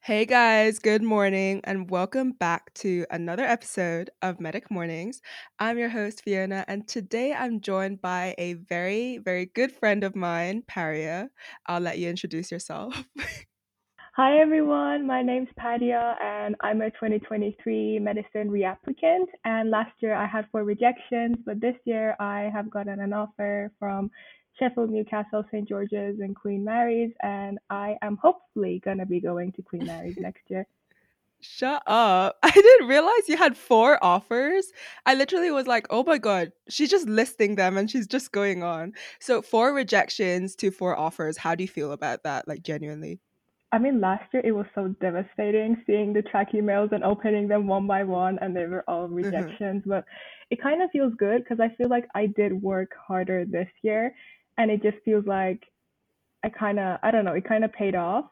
Hey guys, good morning, and welcome back to another episode of Medic Mornings. I'm your host, Fiona, and today I'm joined by a very, very good friend of mine, Paria. I'll let you introduce yourself. Hi everyone, my name's Paria and I'm a 2023 medicine reapplicant. And last year I had four rejections, but this year I have gotten an offer from Sheffield, Newcastle, St. George's, and Queen Mary's, and I am hopefully gonna be going to Queen Mary's next year. Shut up. I didn't realize you had four offers. I literally was like, oh my God, she's just listing them and she's just going on. So, four rejections to four offers. How do you feel about that? Like, genuinely? I mean, last year it was so devastating seeing the track emails and opening them one by one, and they were all hmm rejections. But it kind of feels good because I feel like I did work harder this year, and it just feels like I kind of, I don't know, it kind of paid off.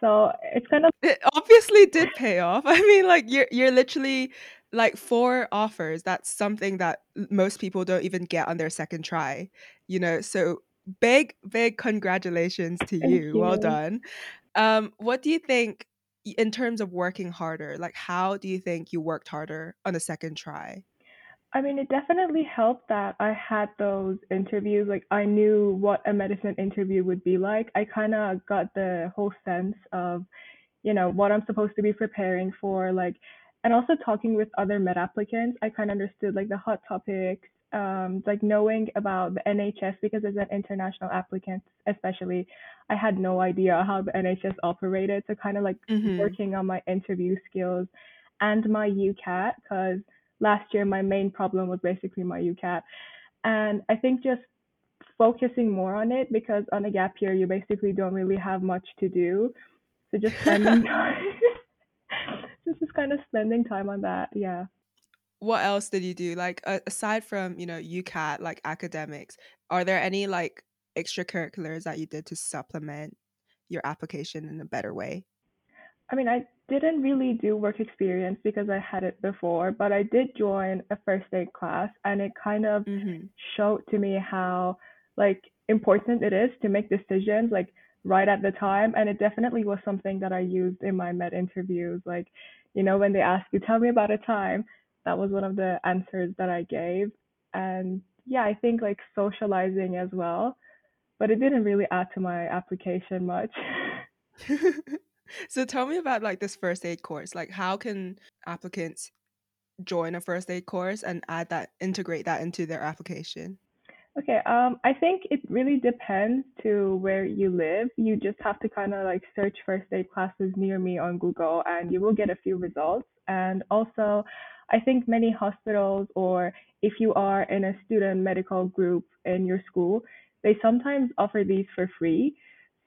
So it's kind of, It obviously did pay off. I mean, like you're you're literally like four offers. That's something that most people don't even get on their second try, you know. So big, big congratulations to thank you. Well done. Um, what do you think in terms of working harder? Like, how do you think you worked harder on the second try? I mean, it definitely helped that I had those interviews. Like, I knew what a medicine interview would be like. I kind of got the whole sense of you know, what I'm supposed to be preparing for, like, and also talking with other med applicants, I kind of understood like the hot topics, um, like knowing about the NHS because as an international applicant, especially, I had no idea how the NHS operated. So kind of like Mm-hmm. working on my interview skills and my UCAT because last year my main problem was basically my UCAT. And I think just focusing more on it because on a gap year you basically don't really have much to do so just spending time, just just kind of spending time on that. Yeah. what else did you do? Like, a aside from you know UCAT, like academics, are there any like extracurriculars that you did to supplement your application in a better way? I mean, I didn't really do work experience because I had it before, but I did join a first aid class and it kind of Mhm. showed to me how like important it is to make decisions like right at the time and it definitely was something that I used in my med interviews like you know when they ask you tell me about a time that was one of the answers that I gave and yeah I think like socializing as well but it didn't really add to my application much So tell me about like this first aid course. Like how can applicants join a first aid course and add that integrate that into their application? Okay, um, I think it really depends to where you live. You just have to kind of like search first aid classes near me on Google and you will get a few results. And also, I think many hospitals or if you are in a student medical group in your school, they sometimes offer these for free.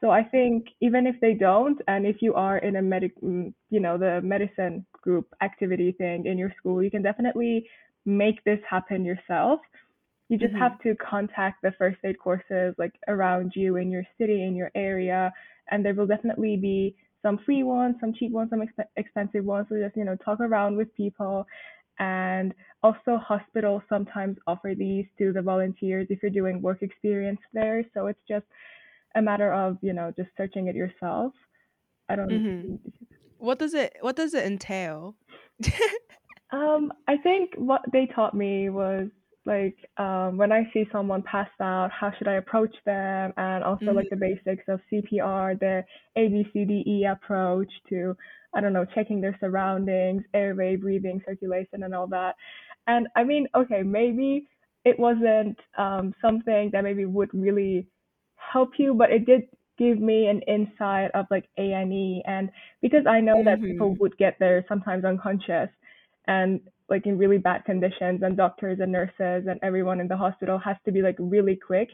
So I think even if they don't, and if you are in a medic, mm, you know, the medicine group activity thing in your school, you can definitely make this happen yourself. You just Mhm. have to contact the first aid courses like around you in your city in your area and there will definitely be some free ones some cheap ones some exp- expensive ones. So just you know talk around with people. And also hospitals sometimes offer these to the volunteers if you're doing work experience there. So it's just a matter of you know just searching it yourself i don't Mhm. What does it what does it entail? Um, I think what they taught me was like um, when I see someone passed out, how should I approach them, and also Mhm. like the basics of CPR, the A B C D E approach to I don't know checking their surroundings, airway, breathing, circulation, and all that. And I mean, okay, maybe it wasn't um, something that maybe would really help you, but it did give me an insight of like A and E, and because I know that people Mhm. would get there sometimes unconscious and like in really bad conditions and doctors and nurses and everyone in the hospital has to be like really quick.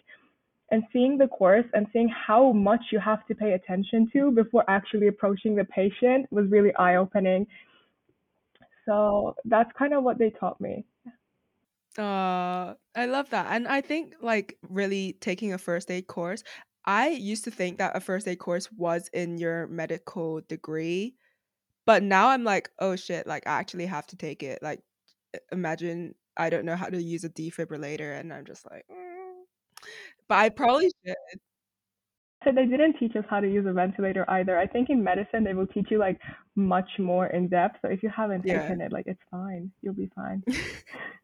And seeing the course and seeing how much you have to pay attention to before actually approaching the patient was really eye opening so that's kind of what they taught me. Uh, I love that. And I think like really taking a first aid course, I used to think that a first aid course was in your medical degree, but now I'm like, oh shit, like I actually have to take it. Like imagine I don't know how to use a defibrillator and I'm just like, "Mm." but I probably should. So they didn't teach us how to use a ventilator either. I think in medicine they will teach you like much more in depth. So if you haven't Yeah. taken it, like it's fine. You'll be fine.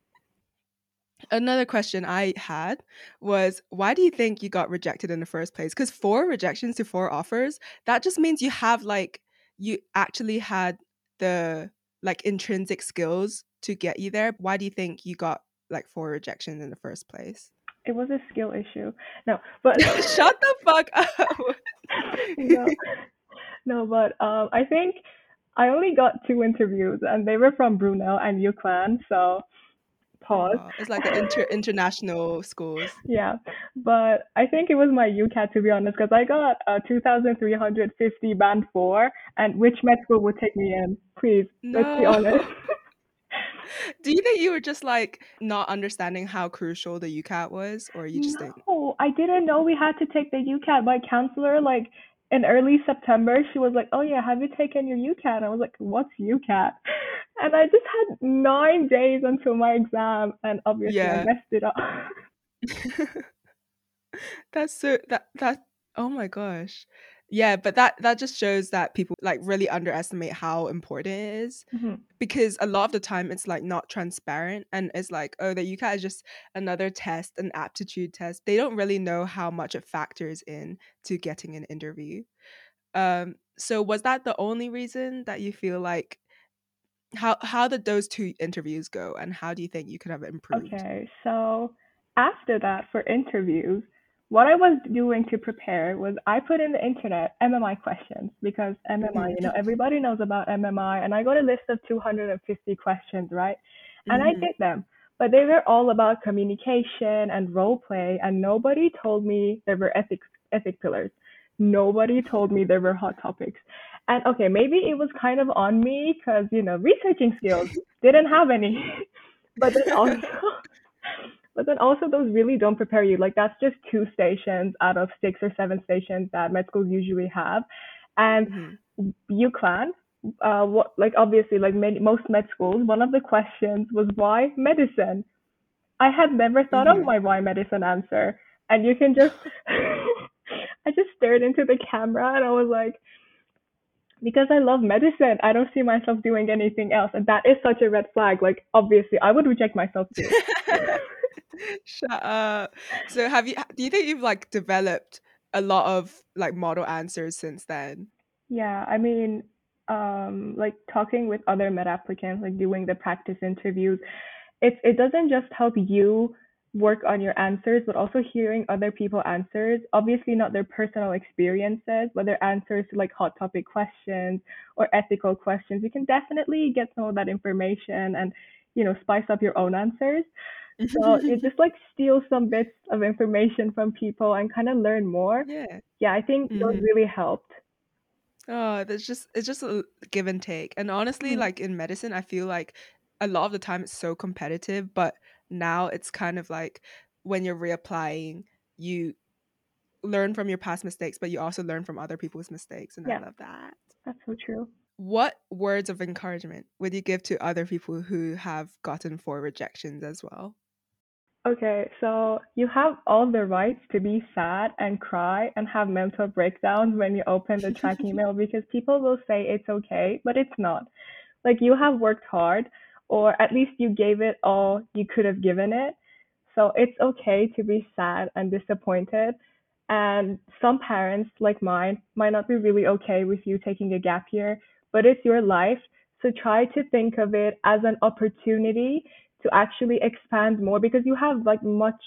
Another question I had was why do you think you got rejected in the first place? Because four rejections to four offers, that just means you have like you actually had the like intrinsic skills to get you there. Why do you think you got like four rejections in the first place? It was a skill issue. No, but Shut the fuck up. no, no, but um, I think I only got two interviews, and they were from Brunel and UCLan. So pause. Aw, it's like the inter- international schools. Yeah, but I think it was my UCAT to be honest, because I got a 2,350 band four, and which med school would take me in? Please, let's be honest. Do you think you were just like not understanding how crucial the UCAT was, or you just didn't? No, I didn't know we had to take the UCAT. My counselor, like in early September, she was like, "Oh yeah, have you taken your UCAT?" And I was like, "What's UCAT?" And I just had nine days until my exam, and obviously I messed it up. That's so that that oh my gosh. Yeah, but that that just shows that people like really underestimate how important it is Mhm. because a lot of the time it's like not transparent and it's like oh the UCAT is just another test, an aptitude test. They don't really know how much it factors in to getting an interview. Um so was that the only reason that you feel like how how did those two interviews go and how do you think you could have improved? Okay, so after that, for interviews, what I was doing to prepare was I put in the internet MMI questions because MMI, you know, everybody knows about MMI, and I got a list of 250 questions, right? And I Mhm. did them, but they were all about communication and role play, and nobody told me there were ethics ethic pillars. Nobody told me there were hot topics. And okay, maybe it was kind of on me because you know researching skills didn't have any, but then also but then also those really don't prepare you. Like that's just two stations out of six or seven stations that med schools usually have. And Mhm. UCLan, uh, what like obviously like many most med schools, one of the questions was why medicine. I had never thought of Mhm. my why medicine answer, and you can just I just stared into the camera and I was like, because I love medicine, I don't see myself doing anything else, and that is such a red flag. Like obviously, I would reject myself too. Shut up. So have you do you think you've like developed a lot of like model answers since then? Yeah, I mean, um, like talking with other med applicants, like doing the practice interviews, it it doesn't just help you work on your answers, but also hearing other people answers. Obviously, not their personal experiences, but their answers to like hot topic questions or ethical questions. You can definitely get some of that information and you know spice up your own answers. So you just like steal some bits of information from people and kind of learn more. Yeah. Yeah, I think those Mhm. really helped. Oh, there's just it's just a give and take. And honestly, Mhm. like in medicine, I feel like a lot of the time it's so competitive, but now it's kind of like when you're reapplying, you learn from your past mistakes, but you also learn from other people's mistakes, and I Yeah, love that. that's so true. What words of encouragement would you give to other people who have gotten four rejections as well? Okay, so you have all the rights to be sad and cry and have mental breakdowns when you open the track email because people will say it's okay, but it's not. Like you have worked hard, or at least you gave it all you could have given it. So it's okay to be sad and disappointed. And some parents, like mine, might not be really okay with you taking a gap year, but it's your life. So try to think of it as an opportunity to actually expand more because you have like much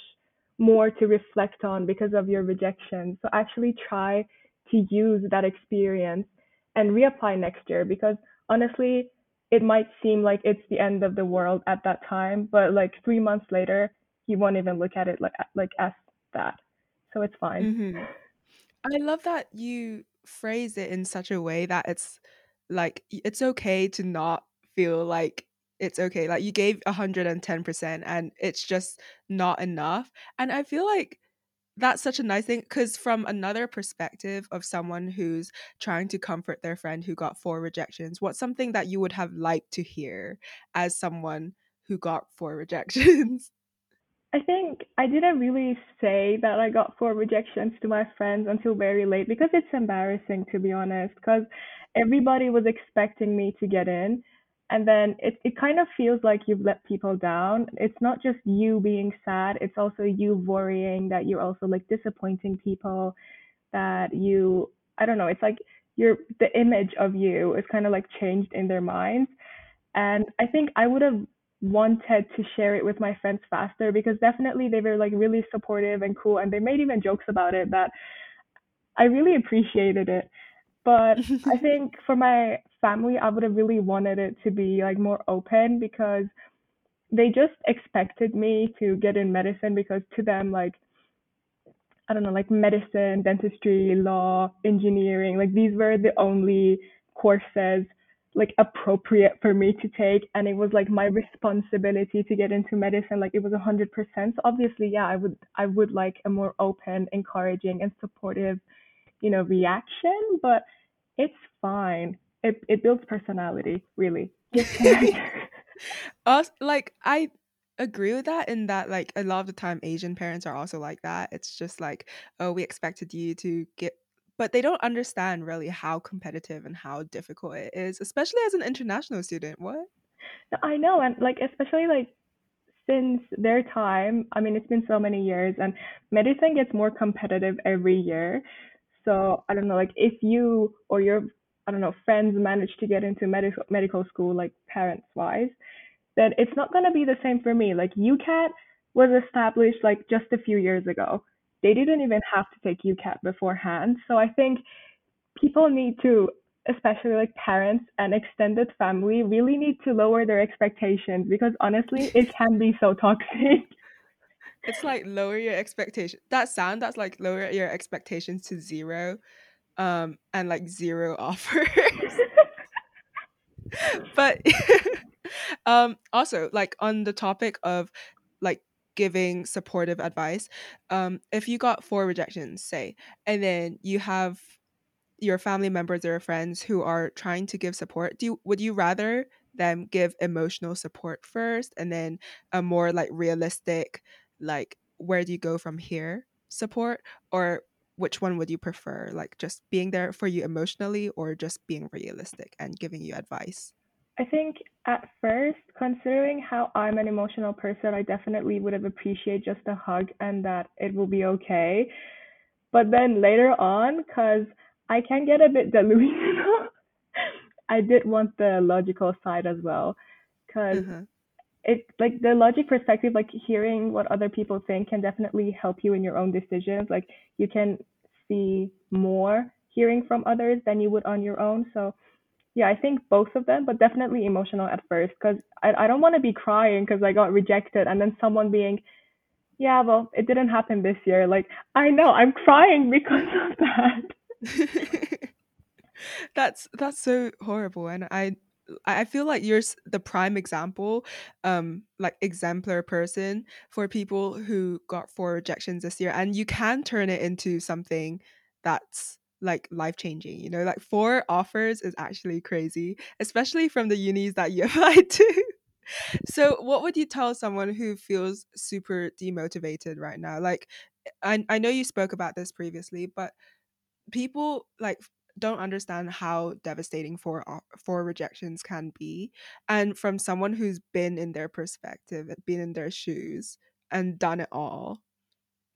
more to reflect on because of your rejection. So actually try to use that experience and reapply next year because honestly, it might seem like it's the end of the world at that time, but like three months later, you won't even look at it like like as that. So it's fine. hmm I love that you phrase it in such a way that it's like it's okay to not feel like it's okay. Like you gave 110% and it's just not enough. And I feel like that's such a nice thing because from another perspective of someone who's trying to comfort their friend who got four rejections, what's something that you would have liked to hear as someone who got four rejections? I think I didn't really say that I got four rejections to my friends until very late because it's embarrassing to be honest. Because everybody was expecting me to get in, and then it it kind of feels like you've let people down. It's not just you being sad; it's also you worrying that you're also like disappointing people. That you I don't know. It's like your the image of you is kind of like changed in their minds. And I think I would have wanted to share it with my friends faster because definitely they were like really supportive and cool and they made even jokes about it that I really appreciated it. But I think for my family, I would have really wanted it to be like more open because they just expected me to get in medicine because to them like I don't know, like medicine, dentistry, law, engineering, like these were the only courses like appropriate for me to take. And it was like my responsibility to get into medicine. Like it was a hundred percent. So obviously yeah i would i would like a more open encouraging and supportive you know reaction but it's fine it it builds personality really Us like I agree with that in that like a lot of the time Asian parents are also like that. It's just like, oh, we expected you to get but they don't understand really how competitive and how difficult it is, especially as an international student. What? i know and like especially like since their time, I mean, it's been so many years, and medicine gets more competitive every year. So I don't know, like if you or your I don't know friends manage to get into medical medical school, like parents wise, then it's not gonna be the same for me. Like UCAT was established like just a few years ago. They didn't even have to take UCAT beforehand. So I think people need to, especially like parents and extended family, really need to lower their expectations because honestly, it can be so toxic. It's like lower your expectation. That sound that's like lower your expectations to zero, um, and like zero offers. but um also like on the topic of like giving supportive advice um if you got four rejections say and then you have your family members or friends who are trying to give support do you would you rather them give emotional support first and then a more like realistic like where do you go from here support or which one would you prefer like just being there for you emotionally or just being realistic and giving you advice I think at first, considering how I'm an emotional person, I definitely would have appreciated just a hug and that it will be okay. But then later on, because I can get a bit delusional, I did want the logical side as well. Because uh-huh. It, like, the logic perspective, like, hearing what other people think can definitely help you in your own decisions. Like, you can see more hearing from others than you would on your own. So, yeah, I think both of them, but definitely emotional at first because I, I don't want to be crying because I got rejected and then someone being, yeah, well, it didn't happen this year. Like, I know, I'm crying because of that. That's that's so horrible, and I I feel like you're the prime example, um, like exemplar person for people who got four rejections this year, and you can turn it into something that's like life changing. You know, like four offers is actually crazy, especially from the unis that you applied to. So, what would you tell someone who feels super demotivated right now? Like, I I know you spoke about this previously, but people like don't understand how devastating four o- four rejections can be and from someone who's been in their perspective been in their shoes and done it all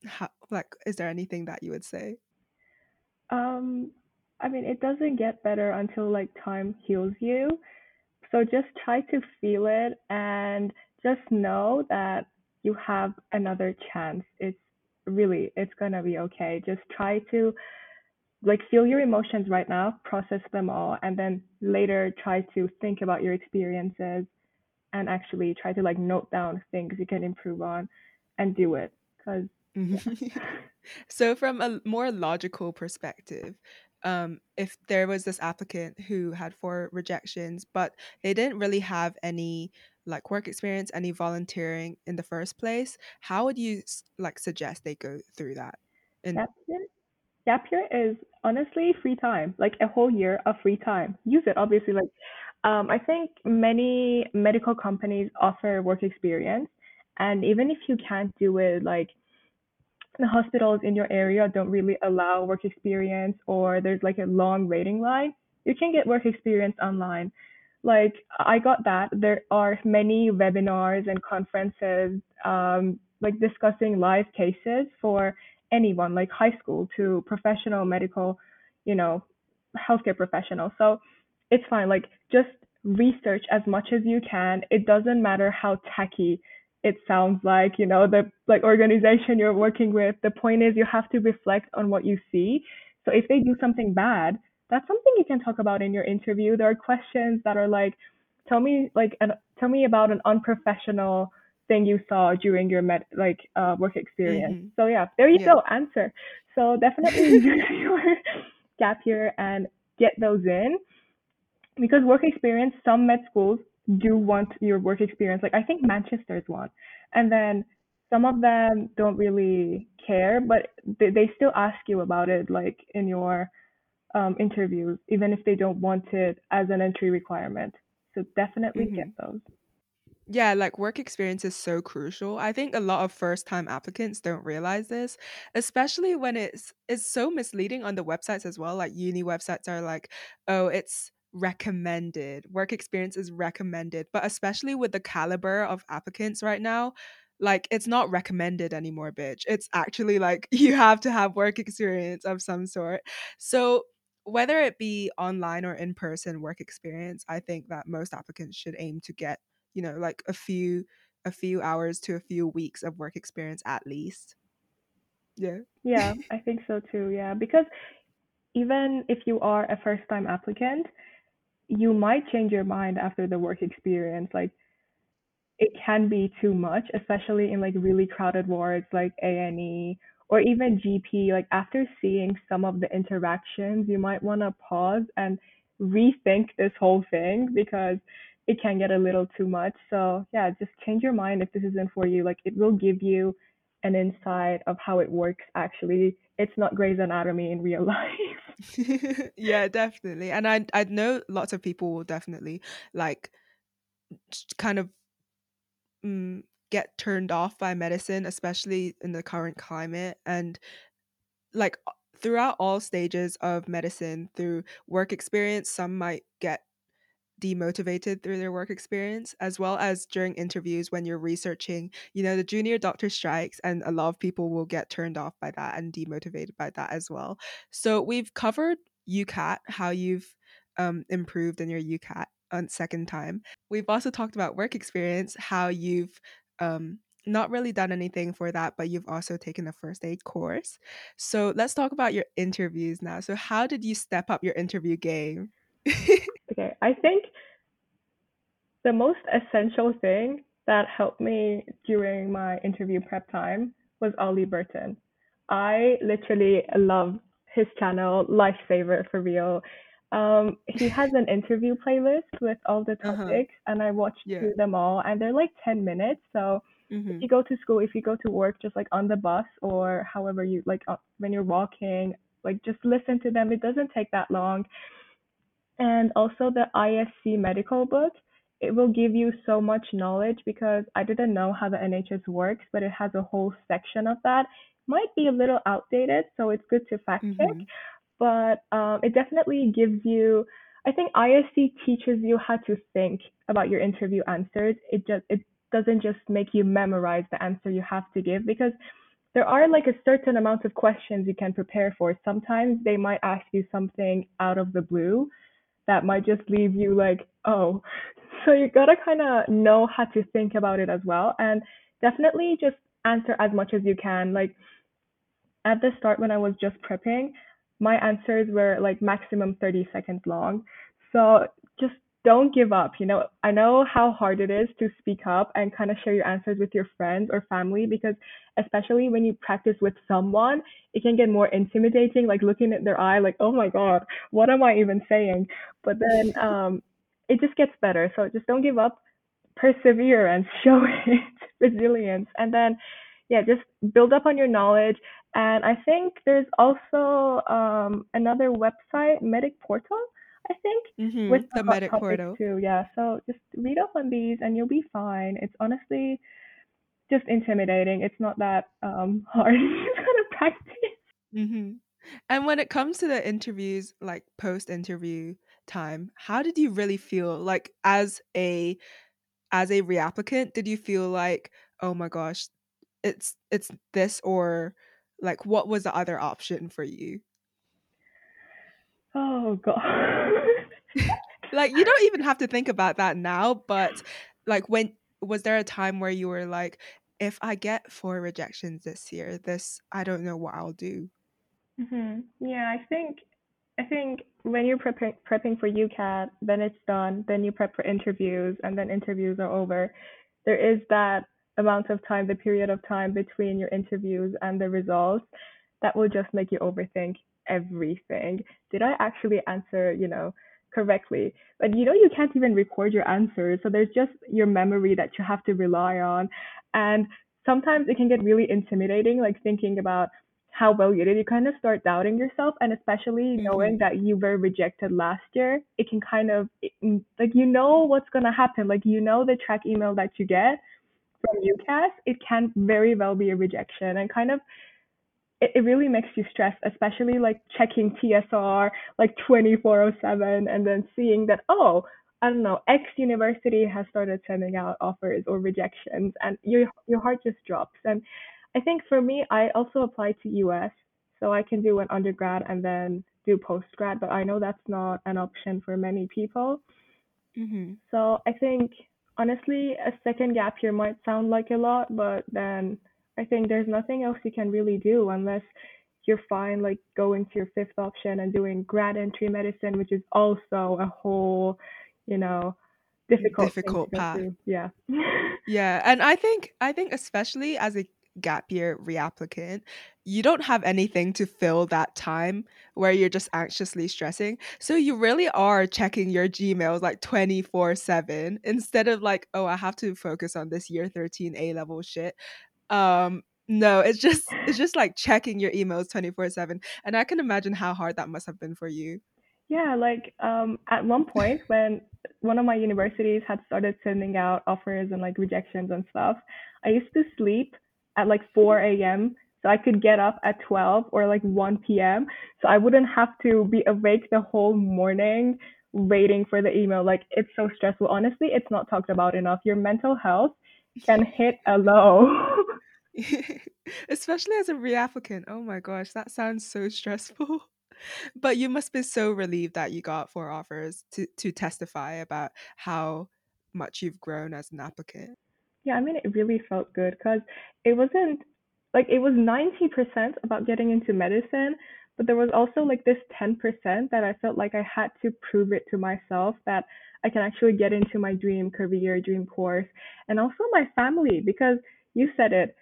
how, like is there anything that you would say Um, I mean, it doesn't get better until like time heals you. So just try to feel it and just know that you have another chance. It's really, it's gonna be okay. Just try to like feel your emotions right now, process them all, and then later try to think about your experiences and actually try to like note down things you can improve on and do it. Cause yeah. so from a more logical perspective um, if there was this applicant who had four rejections but they didn't really have any like work experience any volunteering in the first place how would you like suggest they go through that and Gap year, gap year is honestly free time, like a whole year of free time. Use it, obviously. Like, um, I think many medical companies offer work experience, And even if you can't do it, like the hospitals in your area don't really allow work experience or there's like a long waiting line, you can get work experience online. Like I got that. There are many webinars and conferences um, like discussing live cases for anyone, like high school to professional medical, you know, healthcare professionals. So it's fine. Like just research as much as you can. It doesn't matter how tacky it sounds like, you know, the like organization you're working with. The point is you have to reflect on what you see. So if they do something bad, that's something you can talk about in your interview. There are questions that are like, tell me like an tell me about an unprofessional thing you saw during your med like uh, work experience. Mm-hmm. So yeah, there you Yeah. go, answer. So definitely use your gap year and get those in because work experience, some med schools do want your work experience. Like I think Manchester's one, and then some of them don't really care, but they, they still ask you about it, like in your um, interviews, even if they don't want it as an entry requirement. So definitely get Mm-hmm. those. Yeah, like work experience is so crucial. I think a lot of first time applicants don't realize this, especially when it's it's so misleading on the websites as well. Like uni websites are like, "Oh, it's recommended. Work experience is recommended." But especially with the caliber of applicants right now, like it's not recommended anymore, bitch. It's actually like you have to have work experience of some sort. So, whether it be online or in person work experience, I think that most applicants should aim to get you know like a few a few hours to a few weeks of work experience at least yeah Yeah, I think so too. Yeah, because even if you are a first time applicant, you might change your mind after the work experience. Like it can be too much, especially in like really crowded wards like A&E or even GP. Like after seeing some of the interactions, you might want to pause and rethink this whole thing because it can get a little too much. So yeah, just change your mind if this isn't for you. Like it will give you an insight of how it works actually. It's not Grey's Anatomy in real life. yeah definitely and i i know lots of people will definitely like kind of mm, get turned off by medicine especially in the current climate and like throughout all stages of medicine through work experience some might get demotivated through their work experience, as well as during interviews when you're researching, you know, the junior doctor strikes, and a lot of people will get turned off by that and demotivated by that as well. So we've covered UCAT, how you've um, improved in your UCAT on second time. We've also talked about work experience, how you've um, not really done anything for that, but you've also taken a first aid course. So let's talk about your interviews now. So how did you step up your interview game? Okay, I think the most essential thing that helped me during my interview prep time was Ollie Burton. I literally love his channel, Lifesaver for real. Um, he has an interview playlist with all the uh-huh. topics, and I watched Yeah. through them all, and they're like 10 minutes. So if Mhm. you go to school, if you go to work, just like on the bus or however you like uh, when you're walking, like just listen to them. It doesn't take that long and also the ISC medical book. It will give you so much knowledge because I didn't know how the NHS works, but it has a whole section of that. Might be a little outdated, so it's good to fact check, Mhm. but um, it definitely gives you. I think ISC teaches you how to think about your interview answers. It just it doesn't just make you memorize the answer you have to give because there are like a certain amount of questions you can prepare for. Sometimes they might ask you something out of the blue that might just leave you like, oh. So you gotta kind of know how to think about it as well, and definitely just answer as much as you can. Like at the start when I was just prepping, my answers were like maximum 30 seconds long. So just don't give up. You know, I know how hard it is to speak up and kind of share your answers with your friends or family because especially when you practice with someone, it can get more intimidating, like looking at their eye like, "Oh my god, what am I even saying?" But then um it just gets better. So just don't give up. Perseverance, show it, resilience, and then yeah, just build up on your knowledge and I think there's also um, another website, Medic Portal, I think, with Mhm. the The hot medic topics portal. too. Yeah, so just read up on these and you'll be fine. It's honestly just intimidating. It's not that um, hard to kind of practice. Mm-hmm. And when it comes to the interviews, like post interview time, how did you really feel? Like as a as a reapplicant, did you feel like, oh my gosh, it's it's this or like what was the other option for you? Oh god. Like you don't even have to think about that now, but like when was there a time where you were like, if I get four rejections this year, this I don't know what I'll do. hmm Yeah, I think I think when you're prepping prepping for UCAT, then it's done. Then you prep for interviews, and then interviews are over. There is that amount of time, the period of time between your interviews and the results, that will just make you overthink everything. Did I actually answer, you know, correctly? But you know, you can't even record your answers, so there's just your memory that you have to rely on, and sometimes it can get really intimidating, like thinking about how well you did, you kind of start doubting yourself. And especially knowing hmm that you were rejected last year, it can kind of, it, like, you know what's going to happen. Like, you know, the track email that you get from UCAS, it can very well be a rejection and kind of, it, it really makes you stress, especially like checking TSR like 2407 and then seeing that, oh, I don't know, X university has started sending out offers or rejections and your your heart just drops. And I think for me, I also applied to US, so I can do an undergrad and then do postgrad, but I know that's not an option for many people. hmm So I think honestly, a second gap year might sound like a lot, but then I think there's nothing else you can really do unless you're fine like going to your fifth option and doing grad entry medicine, which is also a whole, you know, difficult Difficult path. through. Yeah. Yeah, and I think I think especially as a gap year reapplicant, you don't have anything to fill that time where you're just anxiously stressing. So you really are checking your Gmails like 24/7 instead of like, oh, I have to focus on this year 13 A level shit. Um no, it's just it's just like checking your emails 24/7 and I can imagine how hard that must have been for you. Yeah, like um, at one point when one of my universities had started sending out offers and like rejections and stuff, I used to sleep at like 4 a.m. so I could get up at 12 or like 1 p.m. so I wouldn't have to be awake the whole morning waiting for the email. Like it's so stressful. Honestly, it's not talked about enough. Your mental health can hit a low. Especially as a reapplicant. Oh my gosh, that sounds so stressful. But you must be so relieved that you got four offers to to testify about how much you've grown as an applicant. Yeah, I mean, it really felt good because it wasn't like it was 90% about getting into medicine, but there was also like this 10% that I felt like I had to prove it to myself that I can actually get into my dream career, dream course, and also my family because you said it.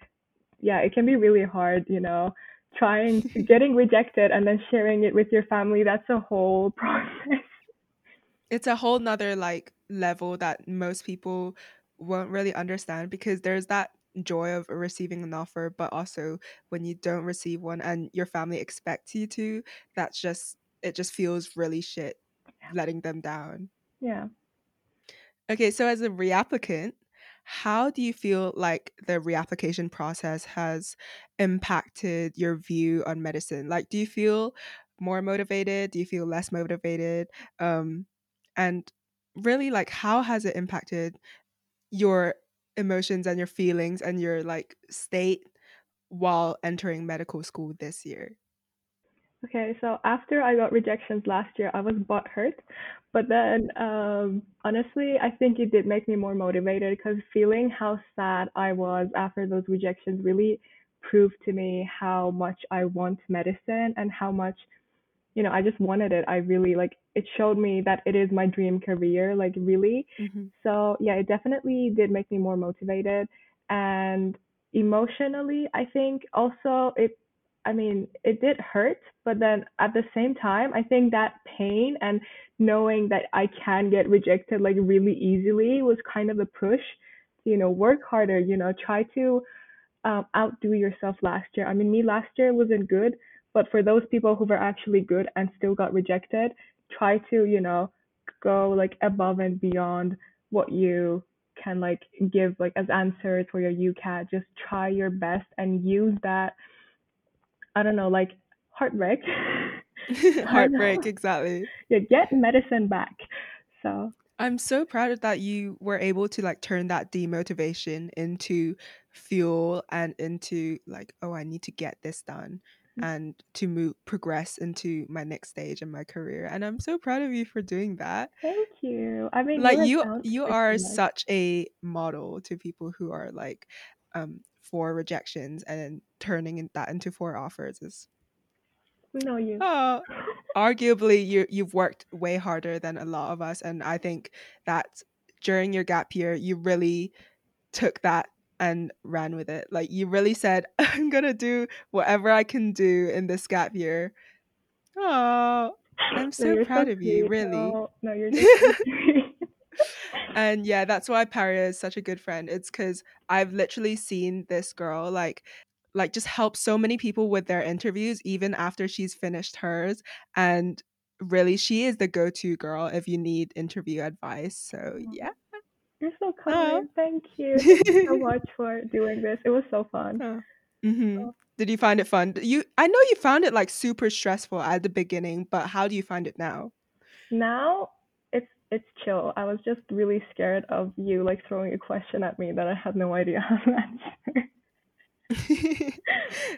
Yeah, it can be really hard, you know, trying getting rejected and then sharing it with your family. That's a whole process. It's a whole nother like level that most people won't really understand because there's that joy of receiving an offer, but also when you don't receive one and your family expects you to, that's just it just feels really shit letting them down. Yeah. Okay, so as a reapplicant, how do you feel like the reapplication process has impacted your view on medicine? Like, do you feel more motivated? Do you feel less motivated? Um, and really, like, how has it impacted your emotions and your feelings and your like state while entering medical school this year? Okay, so after I got rejections last year, I was butthurt. But then, um, honestly, I think it did make me more motivated because feeling how sad I was after those rejections really proved to me how much I want medicine and how much, you know, I just wanted it. I really like it showed me that it is my dream career, like really. hmm So, yeah, it definitely did make me more motivated. And emotionally, I think also it I mean, it did hurt, but then at the same time, I think that pain and knowing that I can get rejected like really easily was kind of a push you know, work harder, you know, try to um, outdo yourself last year. I mean, me last year wasn't good, but for those people who were actually good and still got rejected, try to, you know, go like above and beyond what you can like give like as answers for your UCAT. Just try your best and use that. I don't know, like heartbreak. Heartbreak, exactly. yeah, get medicine back. So I'm so proud of that you were able to like turn that demotivation into fuel and into like, oh, I need to get this done and to move progress into my next stage in my career. And I'm so proud of you for doing that. thank you. I mean, Like you you are such a model to people who are like um four rejections and then turning that into four offers is No, you. oh arguably you you've worked way harder than a lot of us and i think that during your gap year you really took that and ran with it like you really said i'm gonna do whatever i can do in this gap year oh i'm so so proud of you really No, no, you're just so. And yeah that's why paria is such a good friend it's because i've literally seen this girl like like just help so many people with their interviews even after she's finished hers and really she is the go-to girl if you need interview advice so yeah You're so oh. kind. Thank you. Thank you so much for doing this. It was so fun. oh. hmm did you find it fun you i know you found it like super stressful at the beginning but how do you find it now Now it's chill. I was just really scared of you like throwing a question at me that I had no idea how to answer.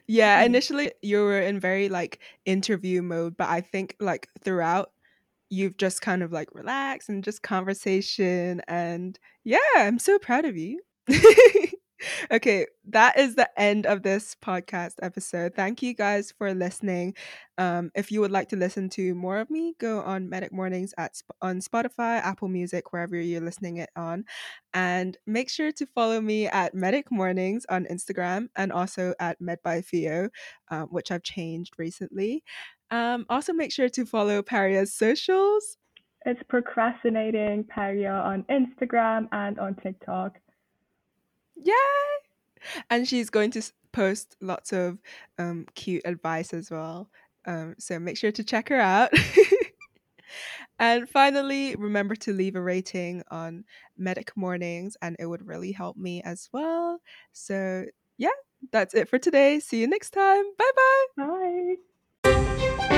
yeah, Mm. initially you were in very like interview mode, but I think like throughout you've just kind of like relaxed and just conversation and yeah, I'm so proud of you. okay, that is the end of this podcast episode. Thank you guys for listening. Um, if you would like to listen to more of me, go on Medic Mornings at on Spotify, Apple Music, wherever you're listening it on, and make sure to follow me at Medic Mornings on Instagram and also at Med by Fio, um, which I've changed recently. Um, also, make sure to follow Paria's socials. It's procrastinating Paria on Instagram and on TikTok. Yay! And she's going to post lots of um, cute advice as well. Um, so make sure to check her out. and finally, remember to leave a rating on Medic Mornings, and it would really help me as well. So, yeah, that's it for today. See you next time. Bye bye. Bye.